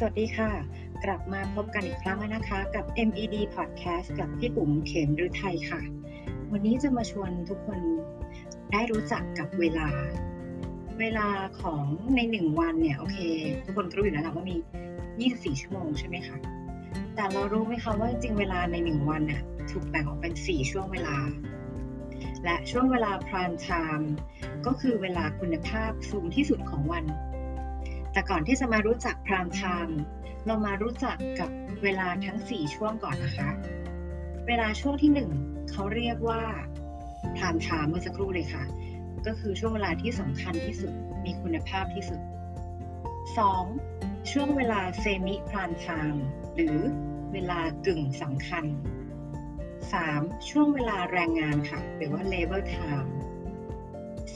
สวัสดีค่ะ กลับมาพบกันอีกครั้งนะคะ กับ MED Podcast กับพี่ปุ๋มเข็มหรือไทยค่ะ วันนี้จะมาชวนทุกคนได้รู้จักกับเวลา เวลาของในหนึ่งวันเนี่ย โอเค ทุกคนก็รู้อยู่แล้วแหละว่ามี 24 ชั่วโมงใช่ไหมคะ แต่เรารู้ไหมคะว่าจริงเวลาในหนึ่งวันน่ะถูกแบ่งออกเป็น 4 ช่วงเวลา และช่วงเวลา prime time ก็คือเวลาคุณภาพสูงที่สุดของวัน แต่ก่อนที่จะมารู้จัก prime time เรามารู้จักกับเวลาทั้ง 4 ช่วงก่อนนะคะ เวลาช่วงที่ 1เขาเรียกว่า prime time เมื่อสักครู่เลยค่ะ ก็คือช่วงเวลาที่สำคัญที่สุดมีคุณภาพที่สุด 2. ช่วงเวลา semi prime time หรือเวลากึ่งสำคัญ 3. ช่วงเวลาแรงงานค่ะ หรือว่า labor time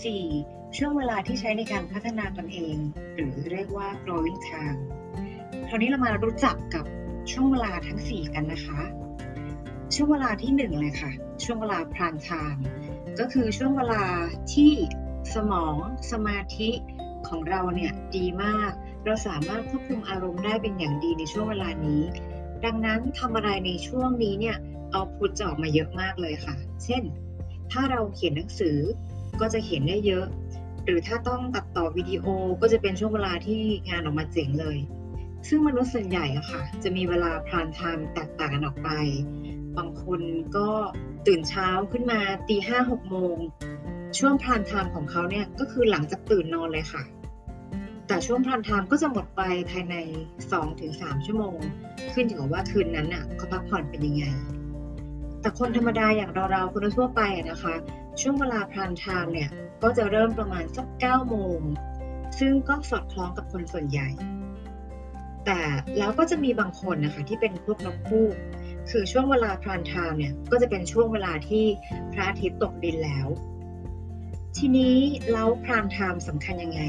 4. ช่วงเวลาที่ใช้ในการพัฒนาตนเอง หรือเรียกว่า growing time คราวนี้เรามารู้จักกับช่วงเวลาทั้ง 4 กันนะคะ ช่วงเวลาที่ 1 เลยค่ะ ช่วงเวลา prime time ก็คือช่วงเวลาที่สมองสมาธิของเราเนี่ยดีมาก เราสามารถควบคุมอารมณ์ได้เป็นอย่างดีในช่วงเวลานี้ ดังนั้นทำอะไรในช่วงนี้เนี่ยเอาพุทจะออกมาเยอะมากเลยค่ะ เช่น ถ้าเราเขียนหนังสือก็จะเขียนได้เยอะ หรือถ้าต้องตัดต่อวิดีโอก็จะเป็นช่วงเวลาที่งานออกมาเจ๋งเลย ซึ่งมนุษย์ส่วนใหญ่อะค่ะ จะมีเวลา prime time แตกต่างกันออกไป บางคนก็ตื่นเช้าขึ้นมาตีห้าหกโมง ช่วง prime time ของเขาเนี่ยก็คือหลังจากตื่นนอนเลยค่ะ แต่ช่วง prime time ก็จะหมดไปภายใน 2-3 ชั่วโมง ขึ้นอยู่กับว่าคืนนั้นน่ะเขาพักผ่อนเป็นยังไงแต่คนธรรมดาอย่างเราๆคนทั่วไปอะนะคะ ช่วงเวลา prime time เนี่ย ก็จะเริ่มประมาณสัก9โมง ซึ่งก็สอดคล้องกับคนส่วนใหญ่ แต่แล้วก็จะมีบางคนนะคะที่เป็นพวกนกฮูก คือช่วงเวลา prime time เนี่ยก็จะเป็นช่วงเวลาที่พระอาทิตย์ตกดินแล้ว ทีนี้แล้ว prime time สำคัญยังไง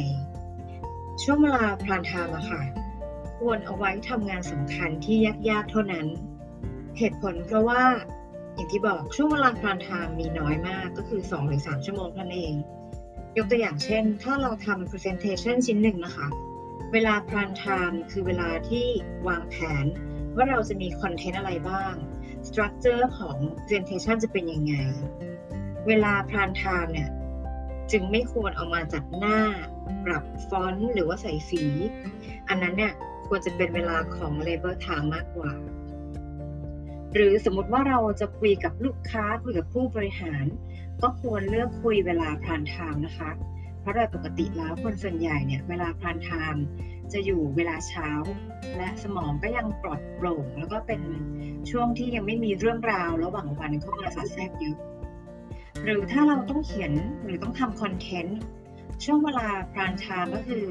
ช่วงเวลา prime time อะค่ะควรเอาไว้ทำงานสำคัญที่ยากๆเท่านั้น เหตุผลเพราะว่า อย่างที่บอกช่วงเวลา prime time มีน้อยมากก็คือ2-3ชั่วโมงนั้นเอง ยกตัวอย่างเช่น ถ้าเราทำ presentation ชิ้นหนึ่งนะคะ เวลา prime time คือเวลาที่วางแผน ว่าเราจะมีคอนเทนต์อะไรบ้าง structure ของ presentation จะเป็นยังไง เวลา prime time เนี่ยจึงไม่ควรเอามาจัดหน้า ปรับฟอนต์หรือว่าใส่สี อันนั้นเนี่ยควรจะเป็นเวลาของ labor time มากกว่า หรือสมมติว่าเราจะคุยกับลูกค้าคุยกับผู้บริหาร ก็ควรเลือกคุยเวลา prime time นะคะ เพราะโดยปกติแล้วคนส่วนใหญ่เนี่ยเวลา prime time จะอยู่เวลาเช้า และสมองก็ยังปลอดโปร่ง แล้วก็เป็นช่วงที่ยังไม่มีเรื่องราวระหว่างวันเข้ามาสอดแทรกเยอะหรือถ้าเราต้องเขียนหรือต้องทำคอนเทนต์ช่วงเวลา prime time ก็คือ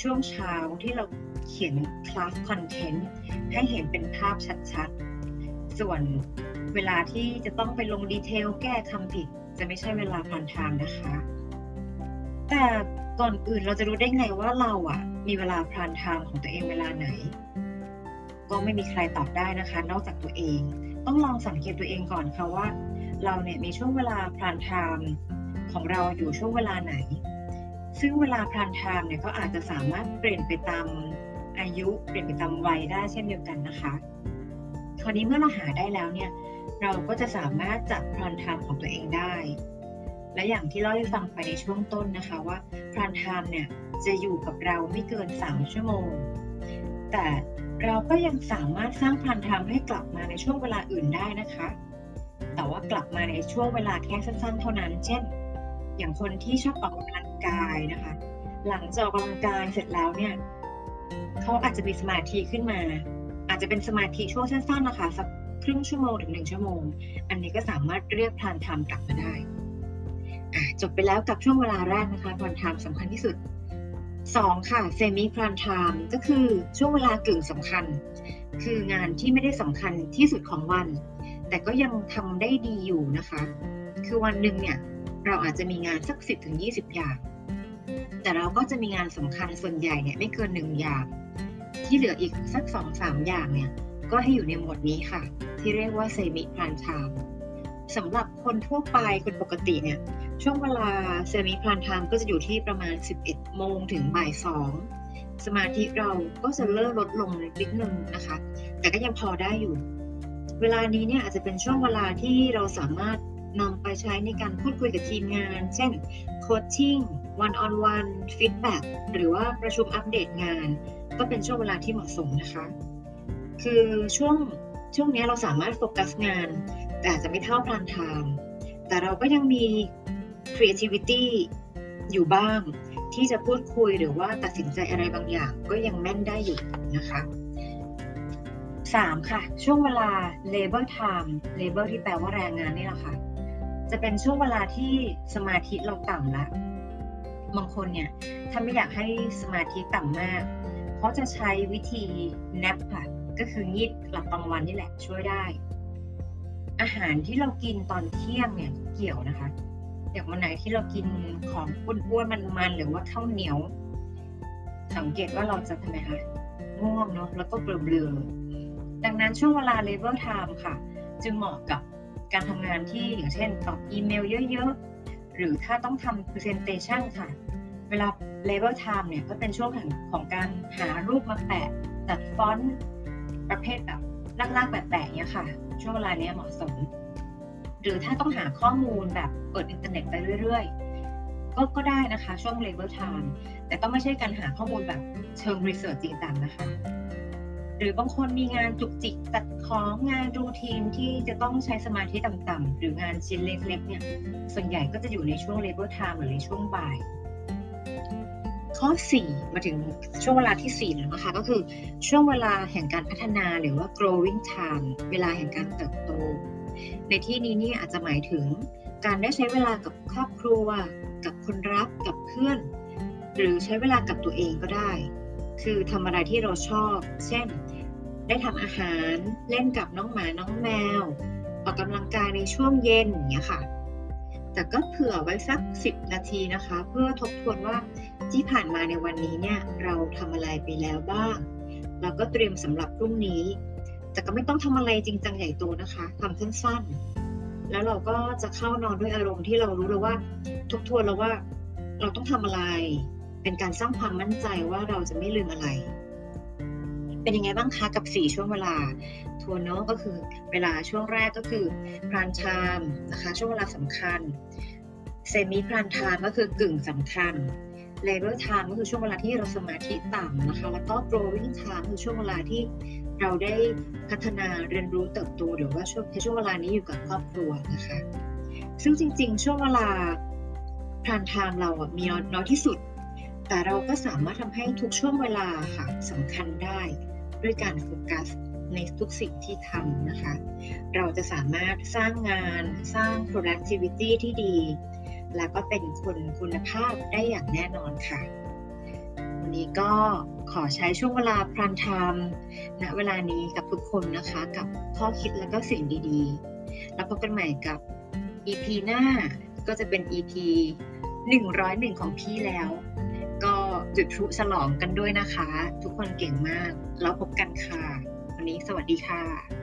ช่วงเช้าที่เราเขียน craft คอนเทนต์ให้เห็นเป็นภาพชัดๆ ส่วนเวลาที่จะต้องไปลง detail แก้คำผิด จะไม่ใช่เวลา prime time นะคะ แต่ก่อนอื่นเราจะรู้ได้ไงว่าเราอะมีเวลา prime time ของตัวเองเวลาไหน ก็ไม่มีใครตอบได้นะคะ นอกจากตัวเอง ต้องลองสังเกตตัวเองก่อนค่ะว่า เราเนี่ยมีช่วงเวลา prime time ของเราอยู่ช่วงเวลาไหน ซึ่งเวลา prime time เนี่ยก็อาจจะสามารถเปลี่ยนไปตามอายุ เปลี่ยนไปตามวัยได้เช่นเดียวกันนะคะ คราวนี้เมื่อเราหาได้แล้วเนี่ย เราก็จะสามารถจัด prime time ของตัวเองได้ และอย่างที่เล่าให้ฟังไปในช่วงต้นนะคะว่า prime time เนี่ยจะอยู่กับเราไม่เกิน 3 ชั่วโมง แต่เราก็ยังสามารถสร้างพรานไทม์ให้กลับมาในช่วงเวลาอื่นได้นะคะ แต่ว่ากลับมาในช่วงเวลาแค่สั้นๆ เท่านั้น เช่น อย่างคนที่ชอบออกกำลังกายนะคะ หลังจากออกกำลังกายเสร็จแล้วเนี่ยเขาอาจจะมีสมาธิขึ้นมาอา จจะเป็นสมาธิช่วงสั้นๆนะคะสักครึ่งชั่วโมงถึงหนึ่งชั่วโมง อันนี้ก็สามารถเรียกพรานไทม์กลับมาได้จบไปแล้วกับช่วงเวลาแรกนะคะพรานไทม์สำคัญที่สุด 2 ค่ะเซมิพรานไทม์ก็คือช่วงเวลากึ่งสำคัญ คืองานที่ไม่ได้สำคัญที่สุดของวัน แต่ก็ยังทำได้ดีอยู่นะคะ คือวันหนึ่งเนี่ยเราอาจจะมีงานสัก 10ถึง20 อย่าง แต่เราก็จะมีงานสำคัญส่วนใหญ่เนี่ยไม่เกิน1อย่าง ที่เหลืออีกสัก2-3อย่างเนี่ย ก็ให้อยู่ในหมวดนี้ค่ะ ที่เรียกว่าเซมิพรานไทม์สำหรับคนทั่วไปคนปกติเนี่ย ช่วงเวลาเซมิพรานไทม์ก็จะอยู่ที่ประมาณ 11 โมงถึงบ่าย2สมาธิเราก็จะเลิ่อลดลงนิดนึงนะคะ แต่ก็ยังพอได้อยู่ เวลานี้เนี่ยอาจจะเป็นช่วงเวลาที่เราสามารถ นำไปใช้ในการพูดคุยกับทีมงาน เช่นโคชชิ่ง one on one feedback หรือว่าประชุมอัปเดตงาน ก็เป็นช่วงเวลาที่เหมาะสมนะคะ คือช่วงช่วงนี้เราสามารถโฟกัสงาน แต่อาจจะไม่เท่าพลานไทม์แต่เราก็ยังมี creativity อยู่บ้าง ที่จะพูดคุยหรือว่าตัดสินใจอะไรบางอย่าง ก็ยังแม่นได้อยู่นะคะ 3. ค่ะ ช่วงเวลา labor time labor ที่แปลว่าแรงงานนี่แหละค่ะ จะเป็นช่วงเวลาที่สมาธิเราต่ำละบางคนเนี่ยถ้าไม่อยากให้สมาธิต่ำมากเขาจะใช้วิธี nap ค่ะก็คืองีบหลับกลางวันนี่แหละช่วยได้ อาหารที่เรากินตอนเที่ยงเนี่ยเกี่ยวนะคะอย่างวันไหนที่เรากินของอ้วนๆมันๆหรือว่าข้าวเหนียว สังเกตว่าเราจะทำไมคะง่วงเนาะแล้วก็เบลอๆดังนั้นช่วงเวลา labor time ค่ะ จึงเหมาะกับ การทำงานที่อย่างเช่นตอบอีเมลเยอะๆ หรือถ้าต้องทำ presentation ค่ะ เวลา labor time เนี่ยก็เป็นช่วงของการหารูปมาแปะจัดฟอนต์ประเภทแบบลากๆแปะๆเนี่ยค่ะ ช่วงเวลานี้เหมาะสม หรือถ้าต้องหาข้อมูลแบบเปิดอินเทอร์เน็ตไปเรื่อยๆ ก็ก็ได้นะคะช่วง labor time แต่ต้องไม่ใช่การหาข้อมูลแบบเชิง research จริงจังนะคะ หรือบางคนมีงานจุกจิกตัดของงานรูทีนที่จะต้องใช้สมาธิต่ำๆหรืองานชิ้นเล็กๆเนี่ยส่วนใหญ่ก็จะอยู่ในช่วง labor time หรือในช่วงบ่าย ข้อ 4 มาถึงช่วงเวลาที่ 4 แล้วนะคะ ก็คือช่วงเวลาแห่งการพัฒนาหรือว่า growing time เวลาแห่งการเติบโต ในที่นี้นี่อาจจะหมายถึงการได้ใช้เวลากับครอบครัว กับคนรักกับเพื่อน หรือใช้เวลากับตัวเองก็ได้ คือทำอะไรที่เราชอบ เช่น ได้ทำอาหารเล่นกับน้องหมาน้องแมว ออกกำลังกายในช่วงเย็นอย่างเงี้ยค่ะ แต่ก็เผื่อไว้สัก 10 นาทีนะคะ เพื่อทบทวนว่าที่ผ่านมาในวันนี้เนี่ยเราทำอะไรไปแล้วบ้างแล้วก็เตรียมสำหรับพรุ่งนี้ แต่ก็ไม่ต้องทำอะไรจริงจังใหญ่โตนะคะทำสั้นๆ แล้วเราก็จะเข้านอนด้วยอารมณ์ที่เรารู้แล้วว่าทบทวนแล้วว่าเราต้องทำอะไร เป็นการสร้างความมั่นใจว่าเราจะไม่ลืมอะไร เป็นยังไงบ้างคะกับ 4 ช่วงเวลาทวนเนาะก็คือเวลาช่วงแรกก็คือพรานชามนะคะช่วงเวลาสำคัญเซมิพรานทามก็คือกึ่งสำคัญ labor time ก็คือช่วงเวลาที่เราสมาธิต่ำนะคะ แล้วก็ growing time คือช่วงเวลาที่เราได้พัฒนาเรียนรู้เติบโตหรือว่าช่วงช่วงเวลานี้อยู่กับครอบครัวนะคะ ซึ่งจริง ๆ ช่วงเวลาพรานไทม์เราอะมีน้อยที่สุด แต่เราก็สามารถทำให้ทุกช่วงเวลาค่ะสำคัญได้ ด้วยการโฟกัสในทุกสิ่งที่ทำนะคะ เราจะสามารถสร้างงานสร้าง productivity ที่ดี แล้วก็เป็นคนคุณภาพได้อย่างแน่นอนค่ะ วันนี้ก็ขอใช้ช่วงเวลาพรันไทม์ณเวลานี้กับทุกคนนะคะ กับข้อคิดและก็สิ่งดีๆ แล้วพบกันใหม่กับ EP หน้าก็จะเป็น EP 101 ของพี่แล้ว จุดพลุฉลองกันด้วยนะคะ ทุกคนเก่งมาก แล้วพบกันค่ะ วันนี้สวัสดีค่ะ